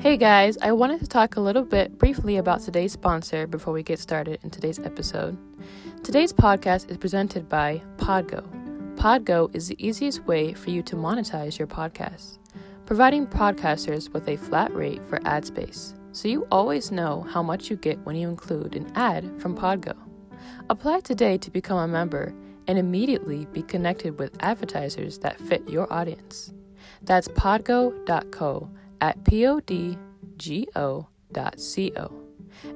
Hey guys, I wanted to talk a little bit briefly about today's sponsor before we get started in today's episode. Today's podcast is presented by Podgo. Podgo is the easiest way for you to monetize your podcast, providing podcasters with a flat rate for ad space, so you always know how much you get when you include an ad from Podgo. Apply today to become a member and immediately be connected with advertisers that fit your audience. That's podgo.co at podgo.co.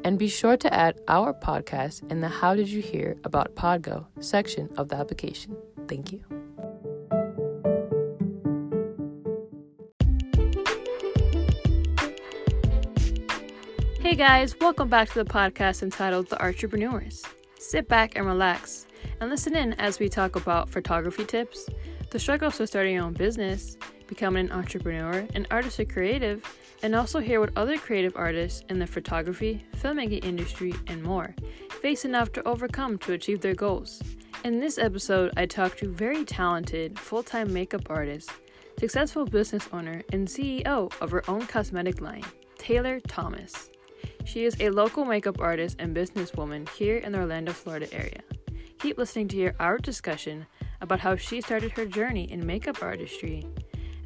And be sure to add our podcast in the How Did You Hear About Podgo section of the application. Thank you. Hey guys, welcome back to the podcast entitled The Entrepreneurs. Sit back and relax and listen in as we talk about photography tips, the struggles of starting your own business, becoming an entrepreneur, an artist or creative, and also hear what other creative artists in the photography, filmmaking industry, and more face enough to overcome to achieve their goals. In this episode, I talk to very talented full time makeup artist, successful business owner, and CEO of her own cosmetic line, Taylor Thomas. She is a local makeup artist and businesswoman here in the Orlando, Florida area. Keep listening to hear our discussion about how she started her journey in makeup artistry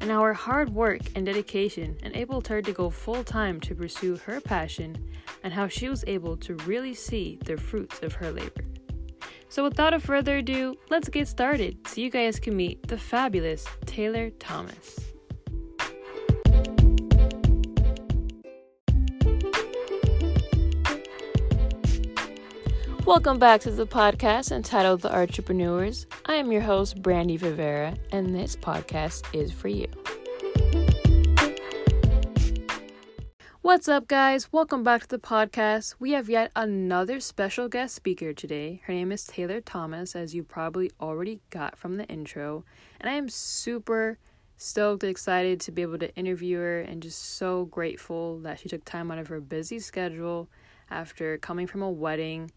and our hard work and dedication enabled her to go full time to pursue her passion and how she was able to really see the fruits of her labor. So, without further ado, let's get started so you guys can meet the fabulous Taylor Thomas. Welcome back to the podcast entitled The Entrepreneurs. I am your host, Brandy Vivera, and this podcast is for you. What's up, guys? Welcome back to the podcast. We have yet another special guest speaker today. Her name is Taylor Thomas, as you probably already got from the intro, and I am super stoked excited to be able to interview her and just so grateful that she took time out of her busy schedule after coming from a wedding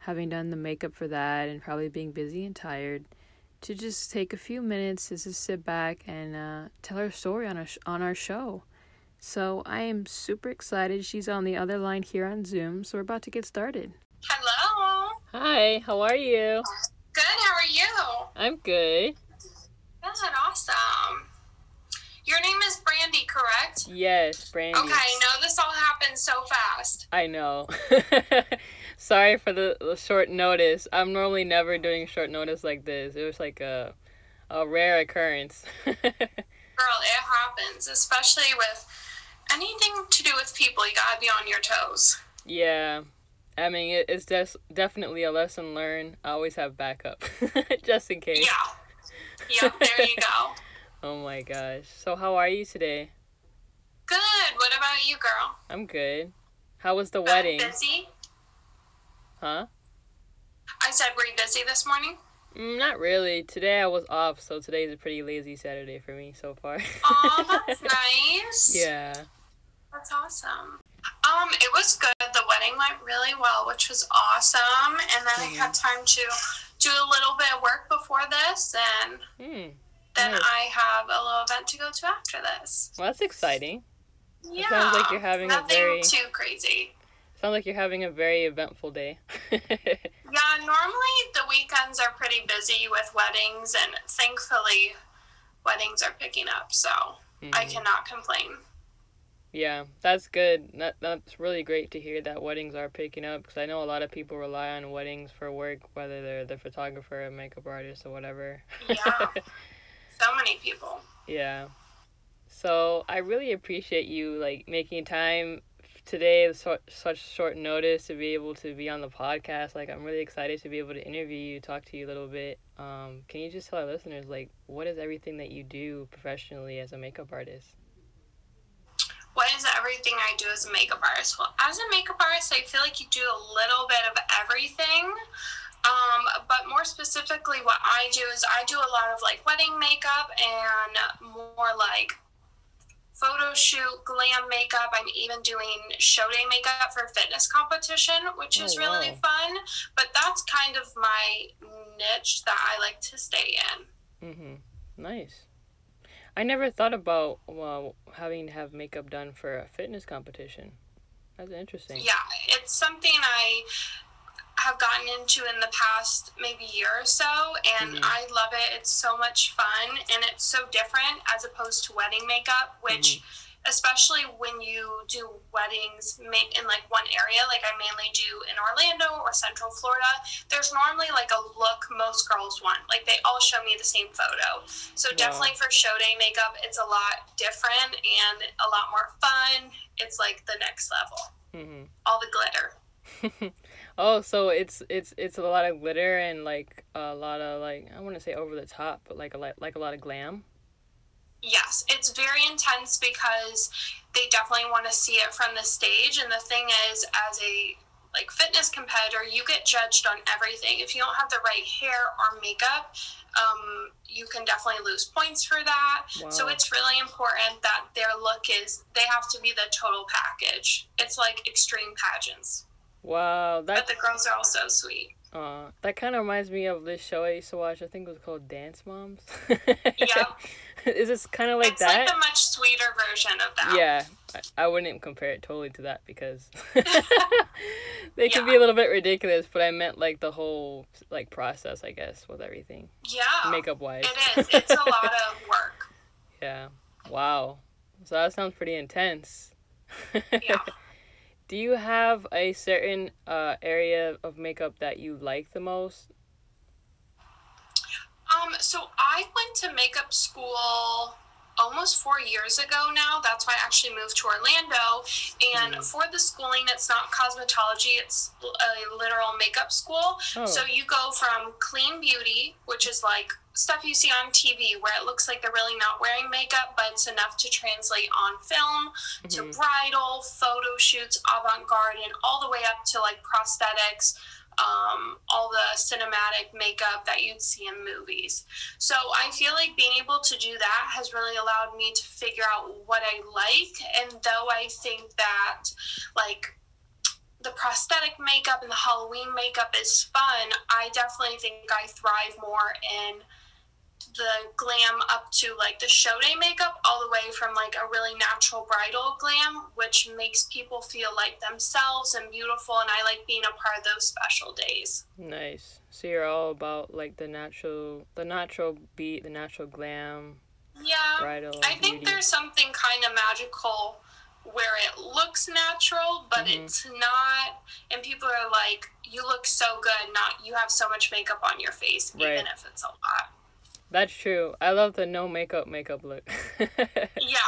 having done the makeup for that and probably being busy and tired, to just take a few minutes to just sit back and uh, tell her story on, a sh- on our show. So I am super excited. She's on the other line here on Zoom, so we're about to get started. Hello. Hi, how are you? Good, how are you? I'm good. Good, awesome. Your name is Brandy, correct? Yes, Brandy. Okay, I know this all happened so fast. I know. Sorry for the, the short notice. I'm normally never doing short notice like this. It was like a a rare occurrence. Girl, it happens, especially with anything to do with people. You gotta be on your toes. Yeah. I mean, it, it's just definitely a lesson learned. I always have backup, just in case. Yeah. Yep, there you go. oh my gosh. So, how are you today? Good. What about you, girl? I'm good. How was the wedding? Busy? Huh? I said, were you busy this morning? Mm, not really. Today I was off, so today's a pretty lazy Saturday for me so far. Oh, that's nice. yeah. That's awesome. Um, it was good. The wedding went really well, which was awesome. And then I had time to do a little bit of work before this, and Hmm. then Nice. I have a little event to go to after this. Well, that's exciting. Yeah, sounds like you're having a nothing very- too crazy. Sounds like you're having a very eventful day. Yeah, normally the weekends are pretty busy with weddings, and thankfully, weddings are picking up, so I Mhm. cannot complain. Yeah, that's good. That that's really great to hear that weddings are picking up because I know a lot of people rely on weddings for work, whether they're the photographer, a makeup artist, or whatever. Yeah, so many people. Yeah. So I really appreciate you like making time today, such short notice to be able to be on the podcast. Like I'm really excited to be able to interview you, talk to you a little bit. Um, can you just tell our listeners like what is everything that you do professionally as a makeup artist? What is everything I do as a makeup artist? Well, as a makeup artist, I feel like you do a little bit of everything. Um, but more specifically, what I do is I do a lot of like wedding makeup and more like photo shoot, glam makeup. I'm even doing show day makeup for fitness competition, which is Oh, really fun. But that's kind of my niche that I like to stay in. Mm-hmm. Nice. I never thought about well having to have makeup done for a fitness competition. That's interesting. Yeah, it's something I have gotten into in the past maybe year or so and Mhm. I love it. It's so much fun and it's so different as opposed to wedding makeup, which especially when you do weddings ma- in like one area like I mainly do in Orlando or Central Florida, there's normally like a look most girls want. Like they all show me the same photo. So definitely for show day makeup, it's a lot different and a lot more fun. It's like the next level. hmm All the glitter. oh, so it's it's it's a lot of glitter and like a lot of like I want to say over the top, but like a lot like a lot of glam. Yes, it's very intense because they definitely want to see it from the stage. And the thing is, as a like fitness competitor, you get judged on everything. If you don't have the right hair or makeup, um, you can definitely lose points for that. So it's really important that their look is they have to be the total package. It's like extreme pageants, Wow, that. but the girls are all so sweet. uh that kind of reminds me of this show I used to watch. I think it was called Dance Moms. Yep. Is this kind of like it's that? It's like the much sweeter version of that. Yeah, I, I wouldn't compare it totally to that because they can be a little bit ridiculous. But I meant like the whole like process, I guess, with everything, Yeah. makeup wise. It is. It's a lot of work. yeah. Wow. So that sounds pretty intense. Yeah. Do you have a certain uh, area of makeup that you like the most? Um, so I went to makeup school almost four years ago now. That's why I actually moved to Orlando. And Mhm. for the schooling, it's not cosmetology, it's a literal makeup school. Oh, So you go from clean beauty, which is like stuff you see on TV where it looks like they're really not wearing makeup, but it's enough to translate on film, to mhm. bridal, photo shoots, avant garde, and all the way up to like prosthetics, um, all the cinematic makeup that you'd see in movies. So I feel like being able to do that has really allowed me to figure out what I like. And though I think that, like, the prosthetic makeup and the Halloween makeup is fun, I definitely think I thrive more in the glam up to like the show day makeup all the way from like a really natural bridal glam which makes people feel like themselves and beautiful and i like being a part of those special days Nice. So you're all about like the natural, the natural beat, the natural glam, yeah bridal. i think beauty. there's something kind of magical where it looks natural but Mhm. it's not and people are like you look so good not you have so much makeup on your face Right. even if it's a lot That's true. I love the no makeup makeup look. yeah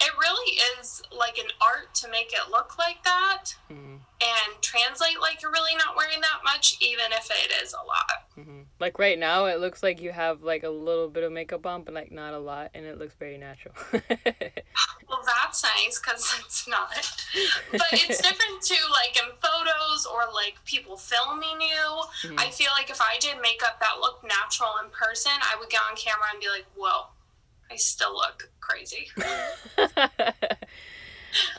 it really is like an art to make it look like that Mhm, and translate like you're really not wearing that much, even if it is a lot. mhm. Like right now, it looks like you have like a little bit of makeup on, but like not a lot, and it looks very natural. Well, that's nice because it's not. But it's different too, like in photos or like people filming you. Mhm. I feel like if I did makeup that looked natural in person, I would get on camera and be like, whoa, I still look crazy.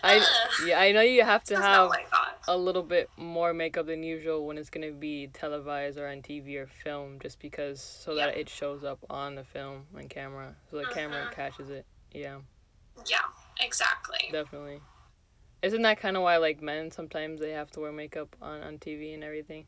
I yeah, I know you have to have not what I thought. a little bit more makeup than usual when it's gonna be televised or on TV or film, just because so that it shows up on the film and camera, so the camera Mhm. catches it. Yeah, Yeah, exactly. definitely. Isn't that kind of why like men sometimes they have to wear makeup on on TV and everything?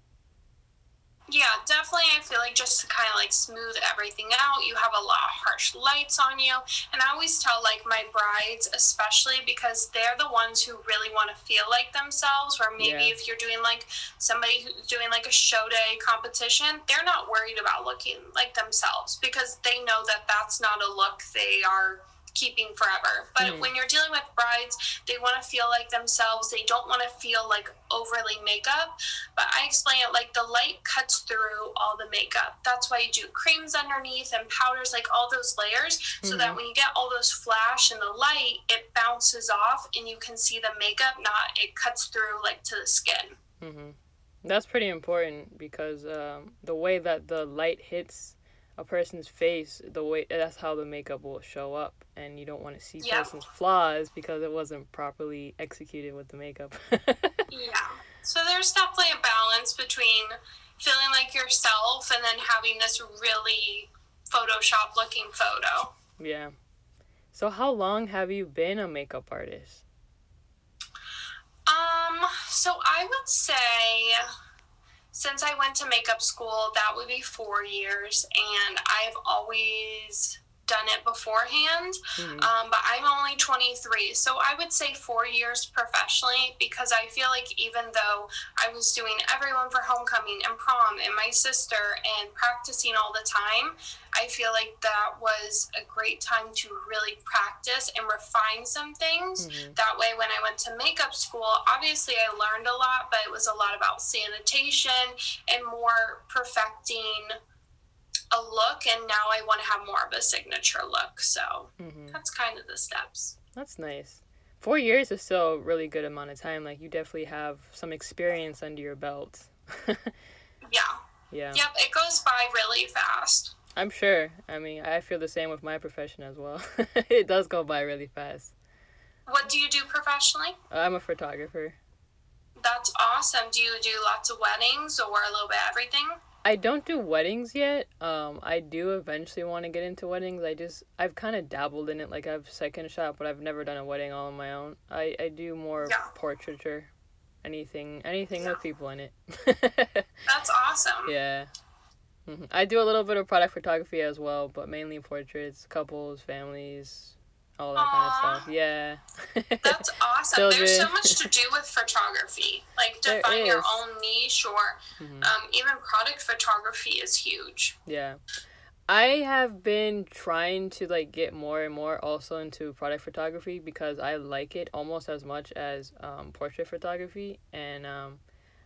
Yeah, definitely. I feel like just to kind of like smooth everything out, you have a lot of harsh lights on you. And I always tell like my brides, especially because they're the ones who really want to feel like themselves. Or maybe Yeah. if you're doing like somebody who's doing like a show day competition, they're not worried about looking like themselves because they know that that's not a look they are keeping forever. But Mhm. when you're dealing with brides, they want to feel like themselves. They don't want to feel like overly makeup. But I explain it like the light cuts through all the makeup. That's why you do creams underneath and powders, like all those layers, so that Mhm. when you get all those flash and the light, it bounces off and you can see the makeup, not it cuts through like to the skin. hmm That's pretty important because um, the way that the light hits a person's face, the way that's how the makeup will show up, and you don't want to see Yeah. person's flaws because it wasn't properly executed with the makeup. Yeah. So there's definitely a balance between feeling like yourself and then having this really Photoshop looking photo. yeah, So, how long have you been a makeup artist? Um, so I would say since I went to makeup school, that would be four years, and I've always done it beforehand, mm-hmm. um, but I'm only 23. So I would say four years professionally because I feel like even though I was doing everyone for homecoming and prom and my sister and practicing all the time, I feel like that was a great time to really practice and refine some things. Mm-hmm. That way, when I went to makeup school, obviously I learned a lot, but it was a lot about sanitation and more perfecting a look and now I want to have more of a signature look. So mm-hmm. that's kind of the steps. That's nice. Four years is still a really good amount of time. Like you definitely have some experience under your belt. yeah. Yeah. Yep, it goes by really fast. I'm sure. I mean, I feel the same with my profession as well. it does go by really fast. What do you do professionally? I'm a photographer. That's awesome. Do you do lots of weddings or a little bit of everything? I don't do weddings yet. Um, I do eventually want to get into weddings. I just I've kind of dabbled in it. Like I've second shot, but I've never done a wedding all on my own. I I do more yeah. portraiture, anything anything yeah. with people in it. That's awesome. Yeah. Mm-hmm. I do a little bit of product photography as well, but mainly portraits, couples, families, all that Aww. kind of stuff. Yeah. That's awesome. There's so much to do with photography. Like to there find is. your own niche or mm-hmm. um, even product photography is huge. Yeah. I have been trying to like get more and more also into product photography because I like it almost as much as um, portrait photography and um,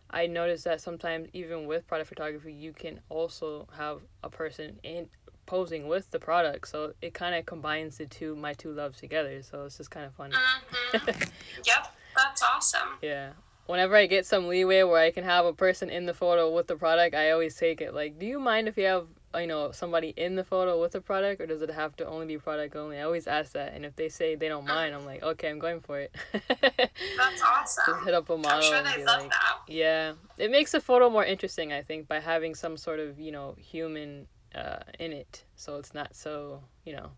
I noticed that sometimes even with product photography you can also have a person in posing with the product so it kind of combines the two my two loves together so it's just kind of fun mm-hmm. yep that's awesome. Yeah. Whenever i get some leeway where i can have a person in the photo with the product i always take it like do you mind if you have you know somebody in the photo with the product or does it have to only be product only? I always ask that and if they say they don't mind i'm like okay i'm going for it. That's awesome. Just hit up a model sure and be like that. yeah. It makes the photo more interesting i think by having some sort of you know human uh, in it, so it's not so you know,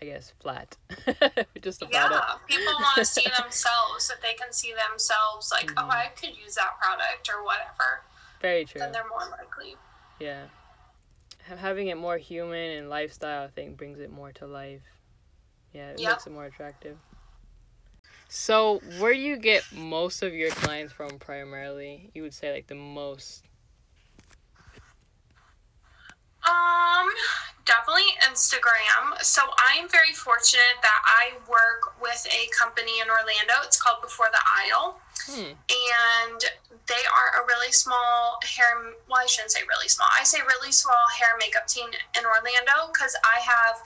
I guess flat. Just yeah, people want to see themselves. If they can see themselves, like, oh, mm-hmm. oh, I could use that product or whatever. Very true. Then they're more likely. Yeah, having it more human and lifestyle, I think, brings it more to life. Yeah, it yep. makes it more attractive. So, where do you get most of your clients from primarily? You would say like the most um, definitely Instagram. So I'm very fortunate that I work with a company in Orlando. It's called Before the Aisle. Hmm. And they are a really small hair, well, I shouldn't say really small. I say really small hair makeup team in Orlando because I have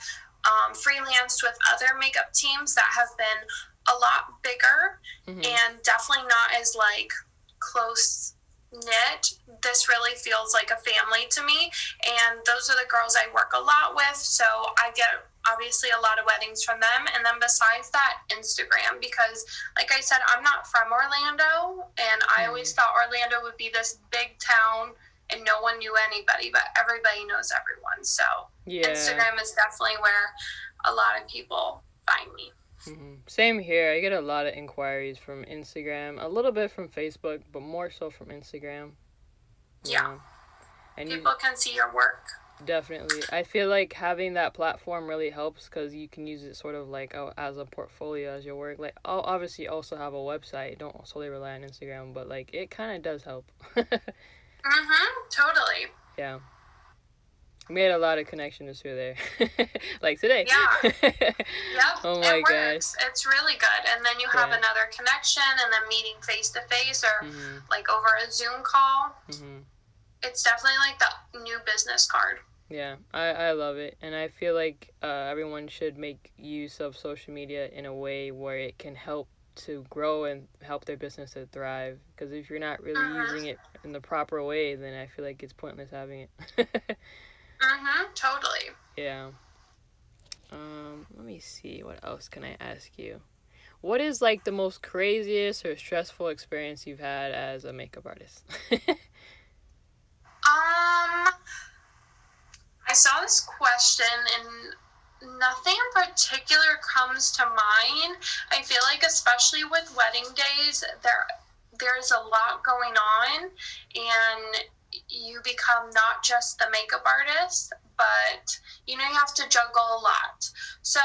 um, freelanced with other makeup teams that have been a lot bigger mm-hmm. and definitely not as like close knit, this really feels like a family to me. And those are the girls I work a lot with. So I get obviously a lot of weddings from them. And then besides that, Instagram, because like I said, I'm not from Orlando. And I always mm. thought Orlando would be this big town and no one knew anybody, but everybody knows everyone. So yeah. Instagram is definitely where a lot of people find me. Mm-hmm. Same here. I get a lot of inquiries from Instagram, a little bit from Facebook, but more so from Instagram. Yeah. And people you, can see your work. Definitely. I feel like having that platform really helps because you can use it sort of like oh, as a portfolio as your work. Like, I'll obviously also have a website. Don't solely rely on Instagram, but like it kind of does help. mm-hmm. Totally. Yeah made a lot of connections through there like today yeah yep oh my it works. gosh it's really good and then you have yeah. another connection and then meeting face to face or mm-hmm. like over a zoom call mm-hmm. it's definitely like the new business card yeah i i love it and i feel like uh, everyone should make use of social media in a way where it can help to grow and help their business to thrive because if you're not really uh-huh. using it in the proper way then i feel like it's pointless having it Mm-hmm. Totally. Yeah. Um, let me see. What else can I ask you? What is like the most craziest or stressful experience you've had as a makeup artist? um, I saw this question and nothing in particular comes to mind. I feel like especially with wedding days, there there's a lot going on and you become not just the makeup artist, but you know you have to juggle a lot. So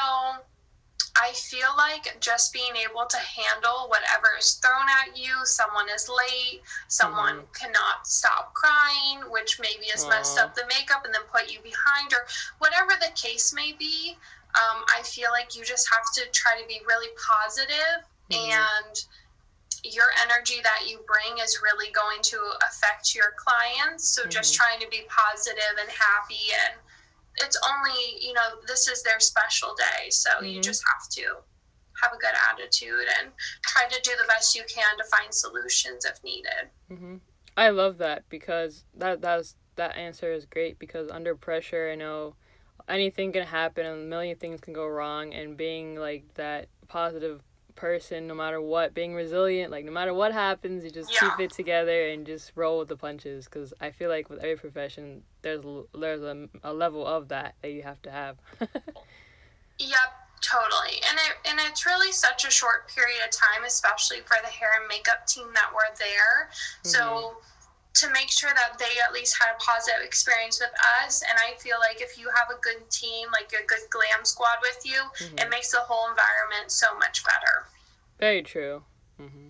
I feel like just being able to handle whatever is thrown at you, someone is late, someone mm-hmm. cannot stop crying, which maybe has Aww. messed up the makeup and then put you behind, or whatever the case may be. Um, I feel like you just have to try to be really positive mm-hmm. and your energy that you bring is really going to affect your clients. So mm-hmm. just trying to be positive and happy and it's only, you know, this is their special day. So mm-hmm. you just have to have a good attitude and try to do the best you can to find solutions if needed. Mm-hmm. I love that because that that's that answer is great because under pressure, I know anything can happen and a million things can go wrong and being like that positive person no matter what being resilient like no matter what happens you just yeah. keep it together and just roll with the punches because i feel like with every profession there's there's a, a level of that that you have to have yep totally and it and it's really such a short period of time especially for the hair and makeup team that were there mm-hmm. so to make sure that they at least had a positive experience with us. And I feel like if you have a good team, like a good glam squad with you, mm-hmm. it makes the whole environment so much better. Very true. Mm-hmm.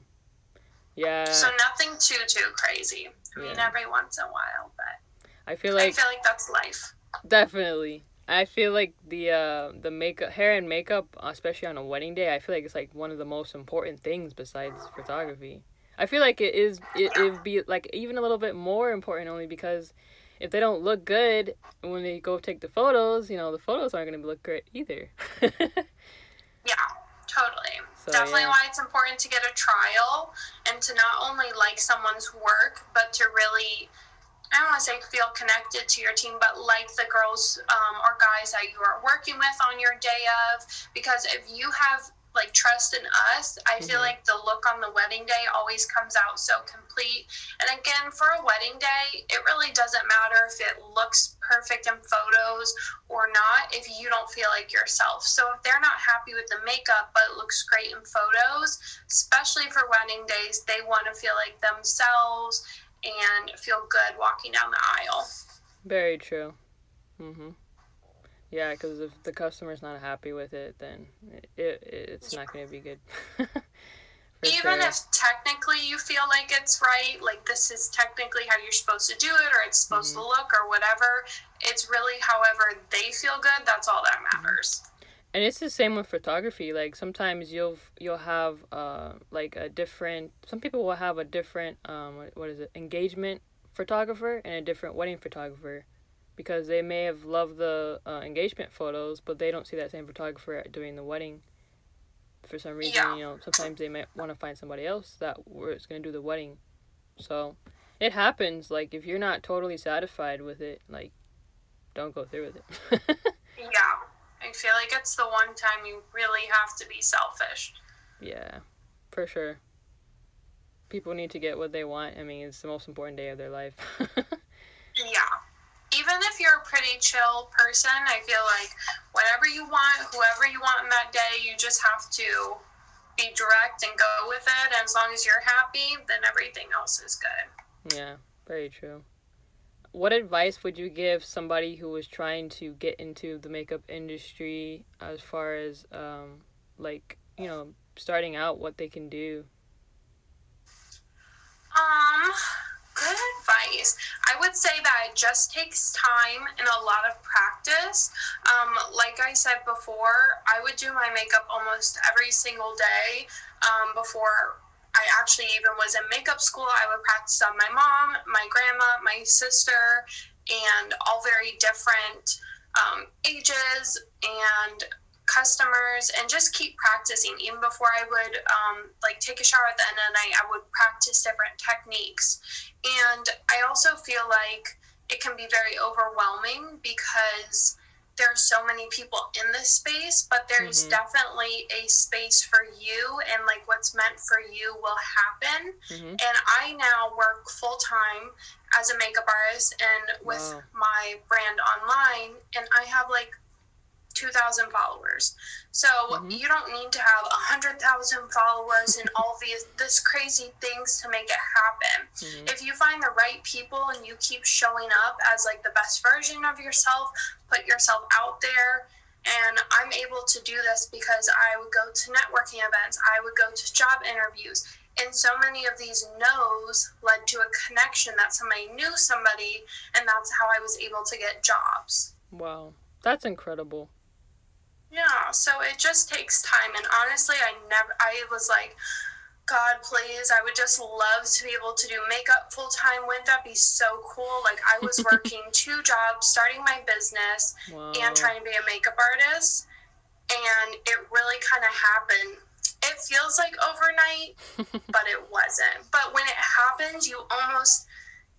Yeah. So nothing too too crazy. I yeah. mean, every once in a while, but I feel like I feel like that's life. Definitely. I feel like the uh, the makeup, hair and makeup, especially on a wedding day, I feel like it's like one of the most important things besides photography. I feel like it is it would be like even a little bit more important only because if they don't look good when they go take the photos, you know, the photos aren't going to look great either. yeah, totally. So, Definitely yeah. why it's important to get a trial and to not only like someone's work, but to really I don't want to say feel connected to your team, but like the girls um, or guys that you are working with on your day of. Because if you have like trust in us, I feel mm-hmm. like the look on the wedding day always comes out so complete. And again, for a wedding day, it really doesn't matter if it looks perfect in photos or not if you don't feel like yourself. So if they're not happy with the makeup but it looks great in photos, especially for wedding days, they want to feel like themselves and feel good walking down the aisle. Very true. Mhm. Yeah, because if the customer's not happy with it, then it, it it's not going to be good. Even sure. if technically you feel like it's right, like this is technically how you're supposed to do it, or it's supposed mm-hmm. to look, or whatever, it's really however they feel good. That's all that mm-hmm. matters. And it's the same with photography. Like sometimes you'll you'll have uh like a different. Some people will have a different um what, what is it engagement photographer and a different wedding photographer because they may have loved the uh, engagement photos, but they don't see that same photographer doing the wedding. For some reason, yeah. you know, sometimes they might want to find somebody else that was going to do the wedding. So, it happens. Like, if you're not totally satisfied with it, like, don't go through with it. yeah. I feel like it's the one time you really have to be selfish. Yeah, for sure. People need to get what they want. I mean, it's the most important day of their life. yeah even if you're a pretty chill person, I feel like whatever you want, whoever you want in that day, you just have to be direct and go with it. And as long as you're happy, then everything else is good. Yeah, very true. What advice would you give somebody who was trying to get into the makeup industry as far as, um, like, you know, starting out, what they can do? Um, good advice. I would say that it just takes time and a lot of practice. Um, like I said before, I would do my makeup almost every single day um, before I actually even was in makeup school. I would practice on my mom, my grandma, my sister, and all very different um, ages and customers and just keep practicing even before i would um, like take a shower at the end of the night i would practice different techniques and i also feel like it can be very overwhelming because there's so many people in this space but there's mm-hmm. definitely a space for you and like what's meant for you will happen mm-hmm. and i now work full-time as a makeup artist and with wow. my brand online and i have like 2,000 followers. So mm-hmm. you don't need to have 100,000 followers and all these this crazy things to make it happen. Mm-hmm. If you find the right people and you keep showing up as like the best version of yourself, put yourself out there and I'm able to do this because I would go to networking events, I would go to job interviews. And so many of these no's led to a connection that somebody knew somebody, and that's how I was able to get jobs. Wow, that's incredible. Yeah, so it just takes time. And honestly, I never, I was like, God, please, I would just love to be able to do makeup full time. Wouldn't that be so cool? Like, I was working two jobs, starting my business, wow. and trying to be a makeup artist. And it really kind of happened. It feels like overnight, but it wasn't. But when it happens, you almost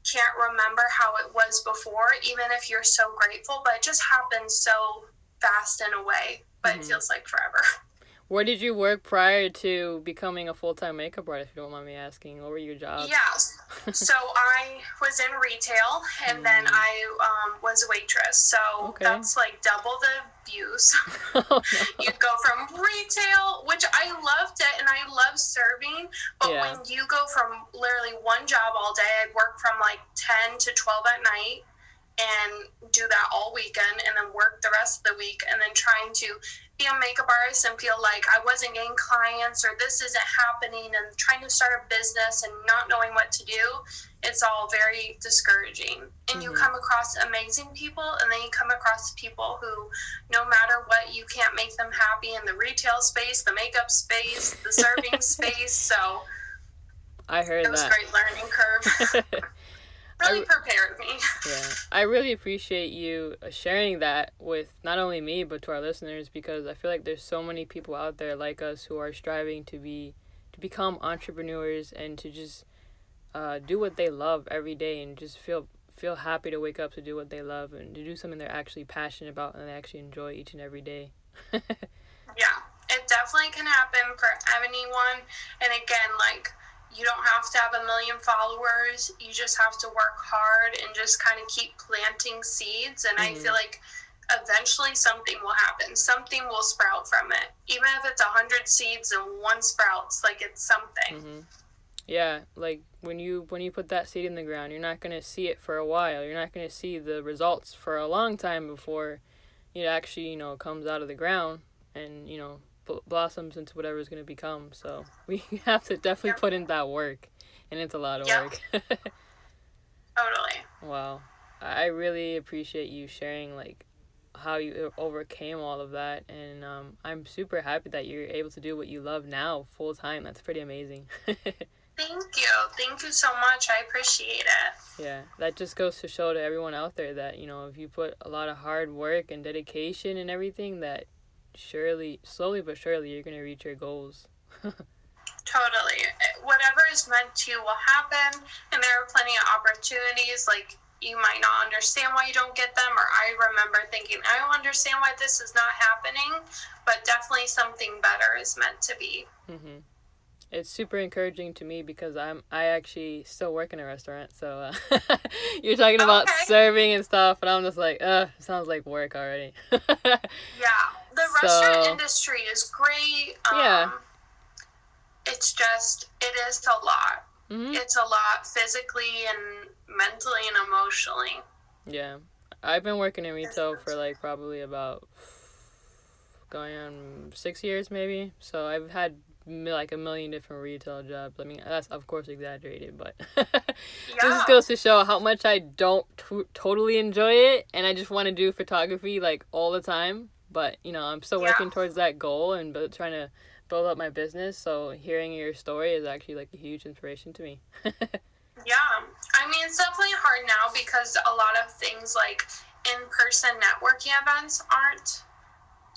can't remember how it was before, even if you're so grateful. But it just happens so fast in a way, but mm-hmm. it feels like forever. Where did you work prior to becoming a full time makeup artist? If you don't mind me asking, what were your jobs? Yes, so I was in retail, and mm. then I um, was a waitress. So okay. that's like double the views. oh, no. You'd go from retail, which I loved it, and I love serving. But yeah. when you go from literally one job all day, I'd work from like ten to twelve at night and do that all weekend and then work the rest of the week and then trying to be a makeup artist and feel like I wasn't getting clients or this isn't happening and trying to start a business and not knowing what to do, it's all very discouraging. And mm-hmm. you come across amazing people and then you come across people who no matter what you can't make them happy in the retail space, the makeup space, the serving space. So I heard it was that. great learning curve. really prepared me. yeah, I really appreciate you sharing that with not only me but to our listeners because I feel like there's so many people out there like us who are striving to be to become entrepreneurs and to just uh, do what they love every day and just feel feel happy to wake up to do what they love and to do something they're actually passionate about and they actually enjoy each and every day. yeah, it definitely can happen for anyone. And again, like you don't have to have a million followers. You just have to work hard and just kind of keep planting seeds. And mm-hmm. I feel like eventually something will happen. Something will sprout from it. Even if it's a hundred seeds and one sprouts, like it's something. Mm-hmm. Yeah, like when you when you put that seed in the ground, you're not gonna see it for a while. You're not gonna see the results for a long time before it actually you know comes out of the ground and you know blossoms into whatever it's going to become. So we have to definitely yep. put in that work, and it's a lot of yep. work. totally. Wow, I really appreciate you sharing like how you overcame all of that, and um, I'm super happy that you're able to do what you love now full time. That's pretty amazing. Thank you. Thank you so much. I appreciate it. Yeah, that just goes to show to everyone out there that, you know, if you put a lot of hard work and dedication and everything, that surely, slowly but surely, you're gonna reach your goals. totally. Whatever is meant to you will happen, and there are plenty of opportunities. Like you might not understand why you don't get them, or I remember thinking, I don't understand why this is not happening, but definitely something better is meant to be. Mm-hmm it's super encouraging to me because I'm I actually still work in a restaurant. So uh, you're talking about okay. serving and stuff, and I'm just like, uh, sounds like work already. yeah, the so, restaurant industry is great. Um, yeah, it's just it is a lot. Mm-hmm. It's a lot physically and mentally and emotionally. Yeah, I've been working in retail for like probably about going on six years maybe. So I've had like a million different retail jobs. I mean, that's of course exaggerated, but yeah. this goes to show how much I don't t- totally enjoy it, and I just want to do photography like all the time. But you know, I'm still working yeah. towards that goal and trying to build up my business. So hearing your story is actually like a huge inspiration to me. yeah, I mean, it's definitely hard now because a lot of things like in-person networking events aren't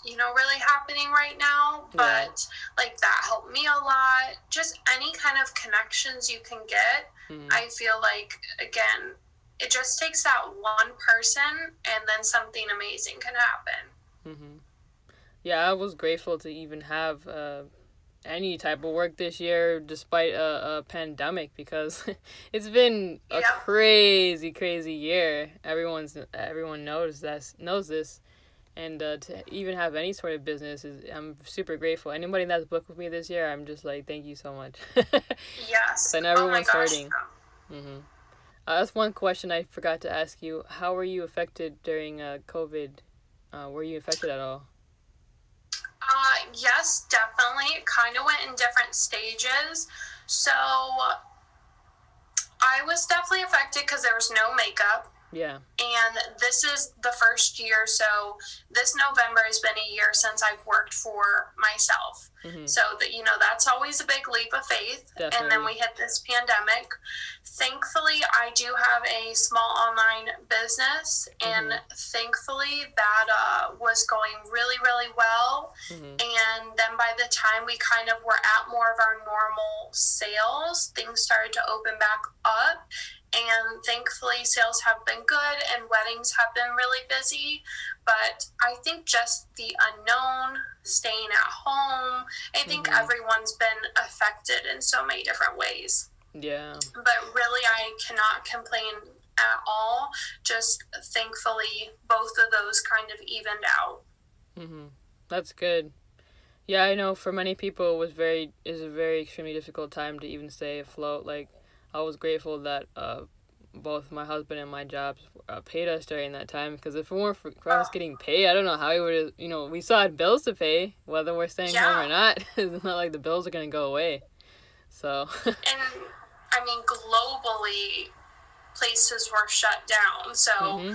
you know really happening right now but yeah. like that helped me a lot just any kind of connections you can get mm-hmm. i feel like again it just takes that one person and then something amazing can happen mm-hmm. yeah i was grateful to even have uh, any type of work this year despite a, a pandemic because it's been a yeah. crazy crazy year everyone's everyone knows that knows this and uh, to even have any sort of business is I'm super grateful. Anybody that's booked with me this year, I'm just like thank you so much. yes. I know everyone's oh hurting. Mm-hmm. Uh, that's one question I forgot to ask you. How were you affected during uh, COVID? Uh, were you affected at all? Uh, yes, definitely. It kind of went in different stages. So I was definitely affected because there was no makeup. Yeah. And this is the first year. So this November has been a year since I've worked for myself. Mm-hmm. So that you know that's always a big leap of faith. Definitely. And then we hit this pandemic. Thankfully, I do have a small online business, and mm-hmm. thankfully that uh, was going really, really well. Mm-hmm. And then by the time we kind of were at more of our normal sales, things started to open back up and thankfully sales have been good and weddings have been really busy. But i think just the unknown staying at home i think mm-hmm. everyone's been affected in so many different ways. Yeah. But really i cannot complain at all. Just thankfully both of those kind of evened out. Mm-hmm. that's good. Yeah i know for many people it was very is a very extremely difficult time to even stay afloat. Like I was grateful that uh, both my husband and my jobs uh, paid us during that time because if it weren't for, for us getting paid, I don't know how we would have, you know, we still had bills to pay, whether we're staying yeah. home or not. it's not like the bills are going to go away. So. and I mean, globally, places were shut down. So. Mm-hmm.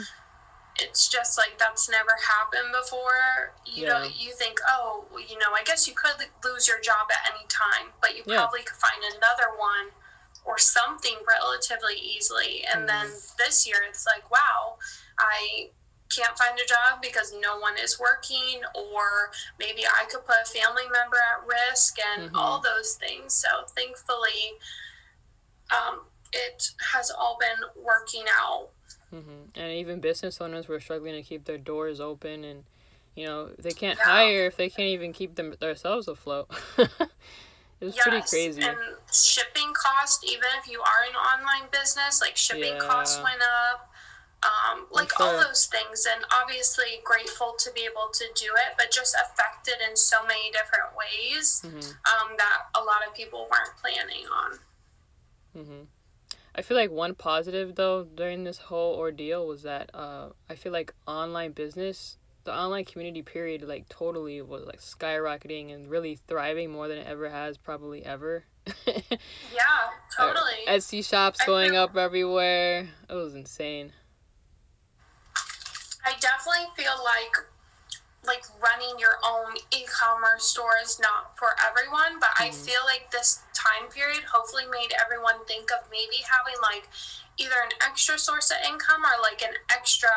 It's just like that's never happened before. You yeah. know, you think, oh, you know, I guess you could lose your job at any time, but you yeah. probably could find another one or something relatively easily. And mm. then this year, it's like, wow, I can't find a job because no one is working, or maybe I could put a family member at risk, and mm-hmm. all those things. So thankfully, um, it has all been working out. Mm-hmm. And even business owners were struggling to keep their doors open, and you know they can't yeah. hire if they can't even keep them themselves afloat. It was yes, pretty crazy. And shipping cost, even if you are an online business, like shipping yeah. costs went up. Um, like all those things, and obviously grateful to be able to do it, but just affected in so many different ways mm-hmm. um, that a lot of people weren't planning on. Mm-hmm. I feel like one positive though during this whole ordeal was that uh, I feel like online business the online community period like totally was like skyrocketing and really thriving more than it ever has probably ever. yeah, totally. Etsy shops going feel, up everywhere. It was insane. I definitely feel like like running your own e-commerce store is not for everyone, but mm-hmm. I feel like this time period hopefully made everyone think of maybe having like either an extra source of income or like an extra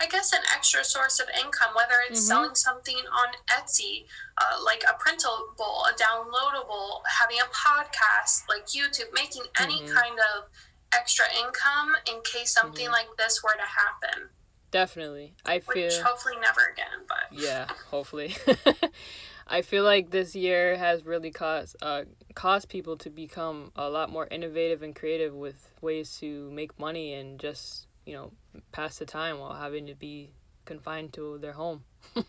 I guess an extra source of income, whether it's mm-hmm. selling something on Etsy, uh, like a printable, a downloadable, having a podcast, like YouTube, making any mm-hmm. kind of extra income in case something mm-hmm. like this were to happen. Definitely, I feel. Which hopefully never again, but. Yeah, hopefully. I feel like this year has really caused uh, caused people to become a lot more innovative and creative with ways to make money and just you know, pass the time while having to be confined to their home. yeah,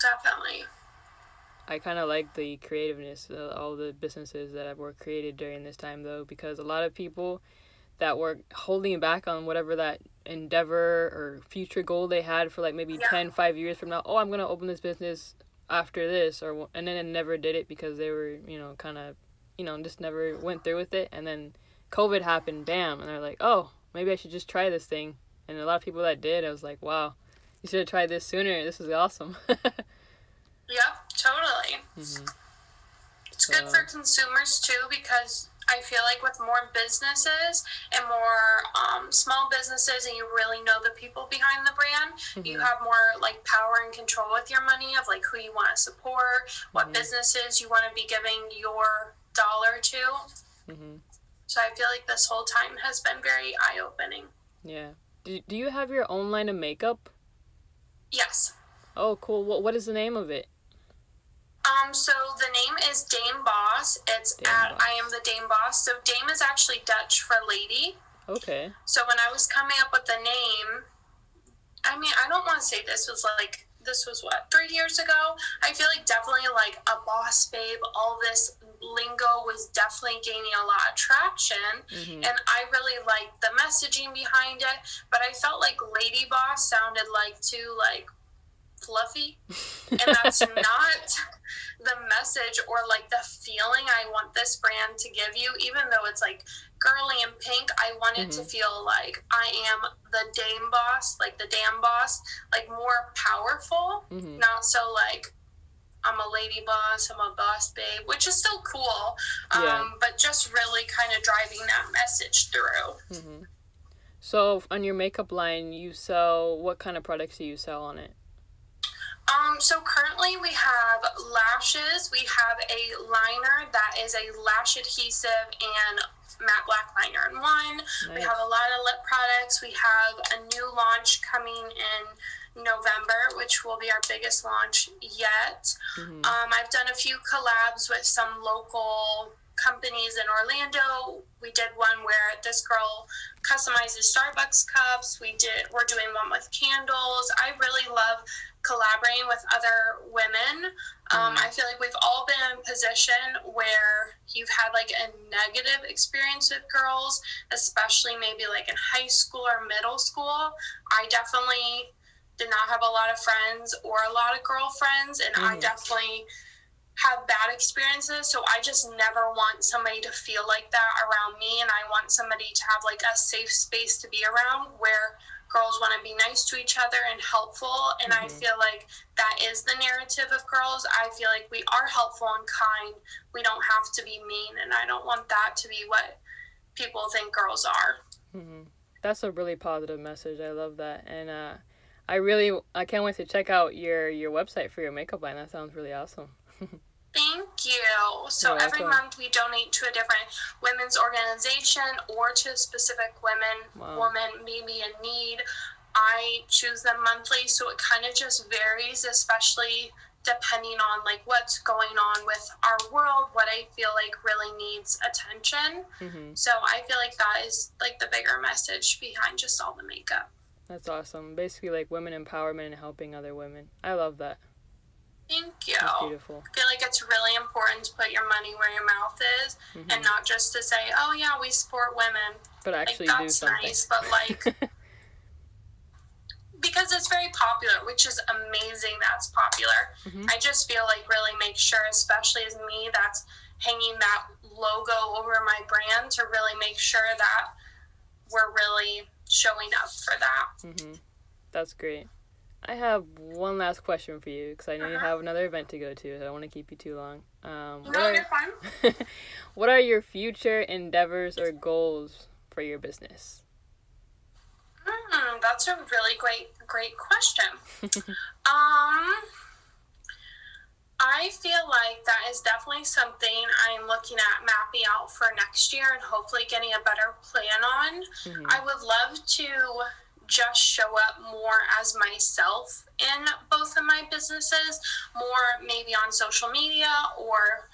definitely. I kind of like the creativeness of all the businesses that were created during this time, though, because a lot of people that were holding back on whatever that endeavor or future goal they had for like maybe yeah. 10, 5 years from now, oh, I'm going to open this business after this, or and then it never did it because they were, you know, kind of, you know, just never went through with it. And then COVID happened, bam, and they're like, oh, maybe I should just try this thing. And a lot of people that did, I was like, wow, you should have tried this sooner. This is awesome. yep, totally. Mm-hmm. It's so. good for consumers too because I feel like with more businesses and more um, small businesses, and you really know the people behind the brand, mm-hmm. you have more like power and control with your money of like who you want to support, what mm-hmm. businesses you want to be giving your dollar to. Mm-hmm. So I feel like this whole time has been very eye opening. Yeah. Do, do you have your own line of makeup? Yes. Oh, cool. What What is the name of it? Um, so the name is Dame Boss. It's Dame at Boss. I am the Dame Boss. So Dame is actually Dutch for lady. Okay. So when I was coming up with the name, I mean, I don't want to say this was like this was what three years ago. I feel like definitely like a boss babe. All this lingo was definitely gaining a lot of traction, mm-hmm. and I really liked the messaging behind it. But I felt like lady boss sounded like too like fluffy, and that's not the message or like the feeling I want this brand to give you. Even though it's like girly and pink, I want it mm-hmm. to feel like I am the dame boss, like the damn boss, like more powerful, mm-hmm. not so like I'm a lady boss, I'm a boss babe, which is still cool, um, yeah. but just really kind of driving that message through. Mm-hmm. So, on your makeup line, you sell what kind of products do you sell on it? Um, so currently we have lashes. We have a liner that is a lash adhesive and matte black liner in one. Nice. We have a lot of lip products. We have a new launch coming in November, which will be our biggest launch yet. Mm-hmm. Um, I've done a few collabs with some local companies in Orlando. We did one where this girl customizes Starbucks cups. We did we're doing one with candles. I really love collaborating with other women. Um, mm-hmm. I feel like we've all been in a position where you've had like a negative experience with girls, especially maybe like in high school or middle school. I definitely did not have a lot of friends or a lot of girlfriends, and mm-hmm. I definitely have bad experiences. So I just never want somebody to feel like that around me, and I want somebody to have like a safe space to be around where girls want to be nice to each other and helpful and mm-hmm. i feel like that is the narrative of girls i feel like we are helpful and kind we don't have to be mean and i don't want that to be what people think girls are mm-hmm. that's a really positive message i love that and uh, i really i can't wait to check out your your website for your makeup line that sounds really awesome Thank you. So You're every welcome. month we donate to a different women's organization or to a specific women wow. woman maybe in need. I choose them monthly, so it kind of just varies, especially depending on like what's going on with our world, what I feel like really needs attention. Mm-hmm. So I feel like that is like the bigger message behind just all the makeup. That's awesome. Basically, like women empowerment and helping other women. I love that. Thank you. That's beautiful. I feel like it's really important to put your money where your mouth is mm-hmm. and not just to say, oh, yeah, we support women. But actually like, that's do something. nice, but like, because it's very popular, which is amazing that's popular. Mm-hmm. I just feel like really make sure, especially as me, that's hanging that logo over my brand to really make sure that we're really showing up for that. Mm-hmm. That's great. I have one last question for you because I know uh-huh. you have another event to go to. So I don't want to keep you too long. Um, no, are, you're fine. what are your future endeavors or goals for your business? Mm, that's a really great, great question. um, I feel like that is definitely something I'm looking at mapping out for next year and hopefully getting a better plan on. Mm-hmm. I would love to just show up more as myself in both of my businesses, more maybe on social media or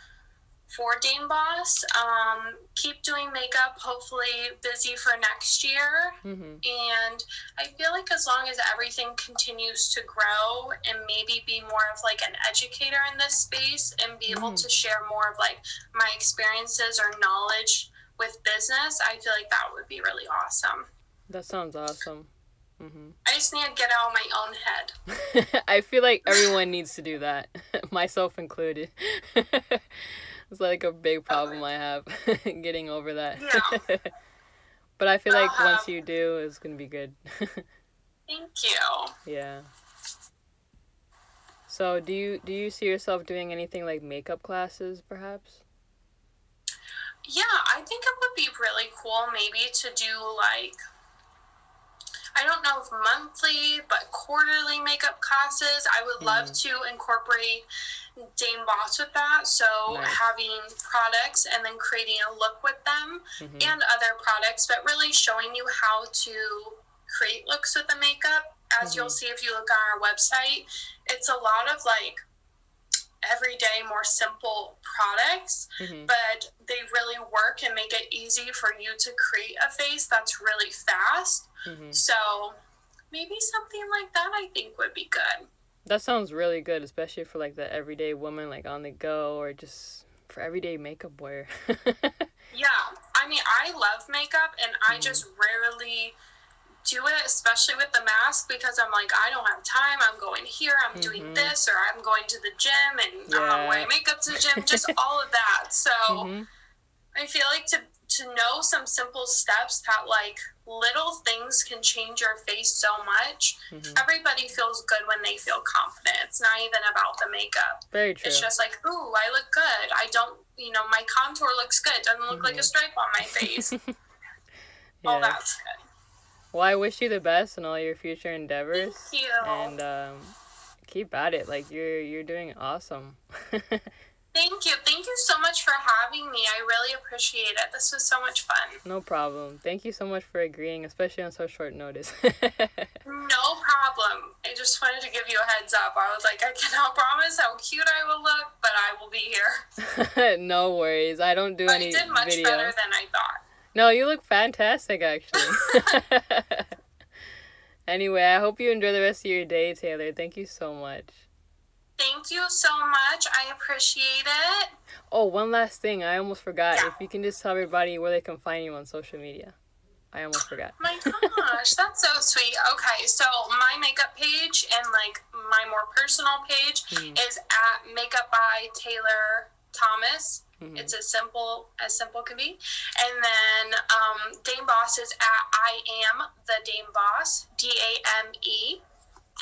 for Dame Boss. Um, keep doing makeup, hopefully busy for next year. Mm-hmm. And I feel like as long as everything continues to grow and maybe be more of like an educator in this space and be able mm. to share more of like my experiences or knowledge with business, I feel like that would be really awesome. That sounds awesome. Mm-hmm. I just need to get out of my own head. I feel like everyone needs to do that, myself included. it's like a big problem. I have getting over that. Yeah. but I feel like uh, once you do, it's gonna be good. thank you. Yeah. So do you do you see yourself doing anything like makeup classes, perhaps? Yeah, I think it would be really cool maybe to do like I don't know if monthly, but quarterly makeup classes. I would love mm. to incorporate Dame Boss with that. So nice. having products and then creating a look with them mm-hmm. and other products, but really showing you how to create looks with the makeup. As mm-hmm. you'll see if you look on our website, it's a lot of like everyday, more simple products, mm-hmm. but they really work and make it easy for you to create a face that's really fast. Mm-hmm. So maybe something like that I think would be good. That sounds really good, especially for like the everyday woman, like on the go, or just for everyday makeup wear. yeah, I mean, I love makeup, and I mm. just rarely do it, especially with the mask, because I'm like, I don't have time. I'm going here, I'm mm-hmm. doing this, or I'm going to the gym and yeah. I'm wearing makeup to the gym, just all of that. So mm-hmm. I feel like to to know some simple steps that like little things can change your face so much. Mm-hmm. Everybody feels good when they feel confident. It's not even about the makeup. Very true. It's just like, ooh, I look good. I don't, you know, my contour looks good. Doesn't look like a mm-hmm. stripe on my face. yeah. All that's good. Well, I wish you the best in all your future endeavors. Thank you. And um, keep at it. Like you're you're doing awesome. Thank you. Thank you so much for having me. I really appreciate it. This was so much fun. No problem. Thank you so much for agreeing, especially on so short notice. no problem. I just wanted to give you a heads up. I was like, I cannot promise how cute I will look, but I will be here. no worries. I don't do but any I did much video. better than I thought. No, you look fantastic, actually. anyway, I hope you enjoy the rest of your day, Taylor. Thank you so much. Thank you so much. I appreciate it. Oh, one last thing. I almost forgot. Yeah. If you can just tell everybody where they can find you on social media. I almost forgot. my gosh, that's so sweet. Okay, so my makeup page and like my more personal page mm-hmm. is at Makeup by Taylor Thomas. Mm-hmm. It's as simple as simple can be. And then um, Dame Boss is at I am the Dame Boss, D A M E.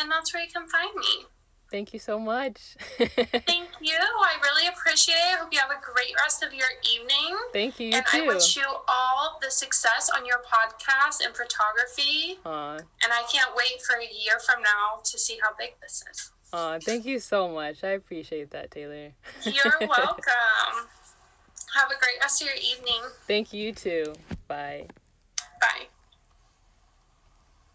And that's where you can find me. Thank you so much. Thank you. I really appreciate it. I hope you have a great rest of your evening. Thank you. you and too. I wish you all the success on your podcast and photography. Aww. And I can't wait for a year from now to see how big this is. Aw, thank you so much. I appreciate that, Taylor. You're welcome. Have a great rest of your evening. Thank you too. Bye. Bye.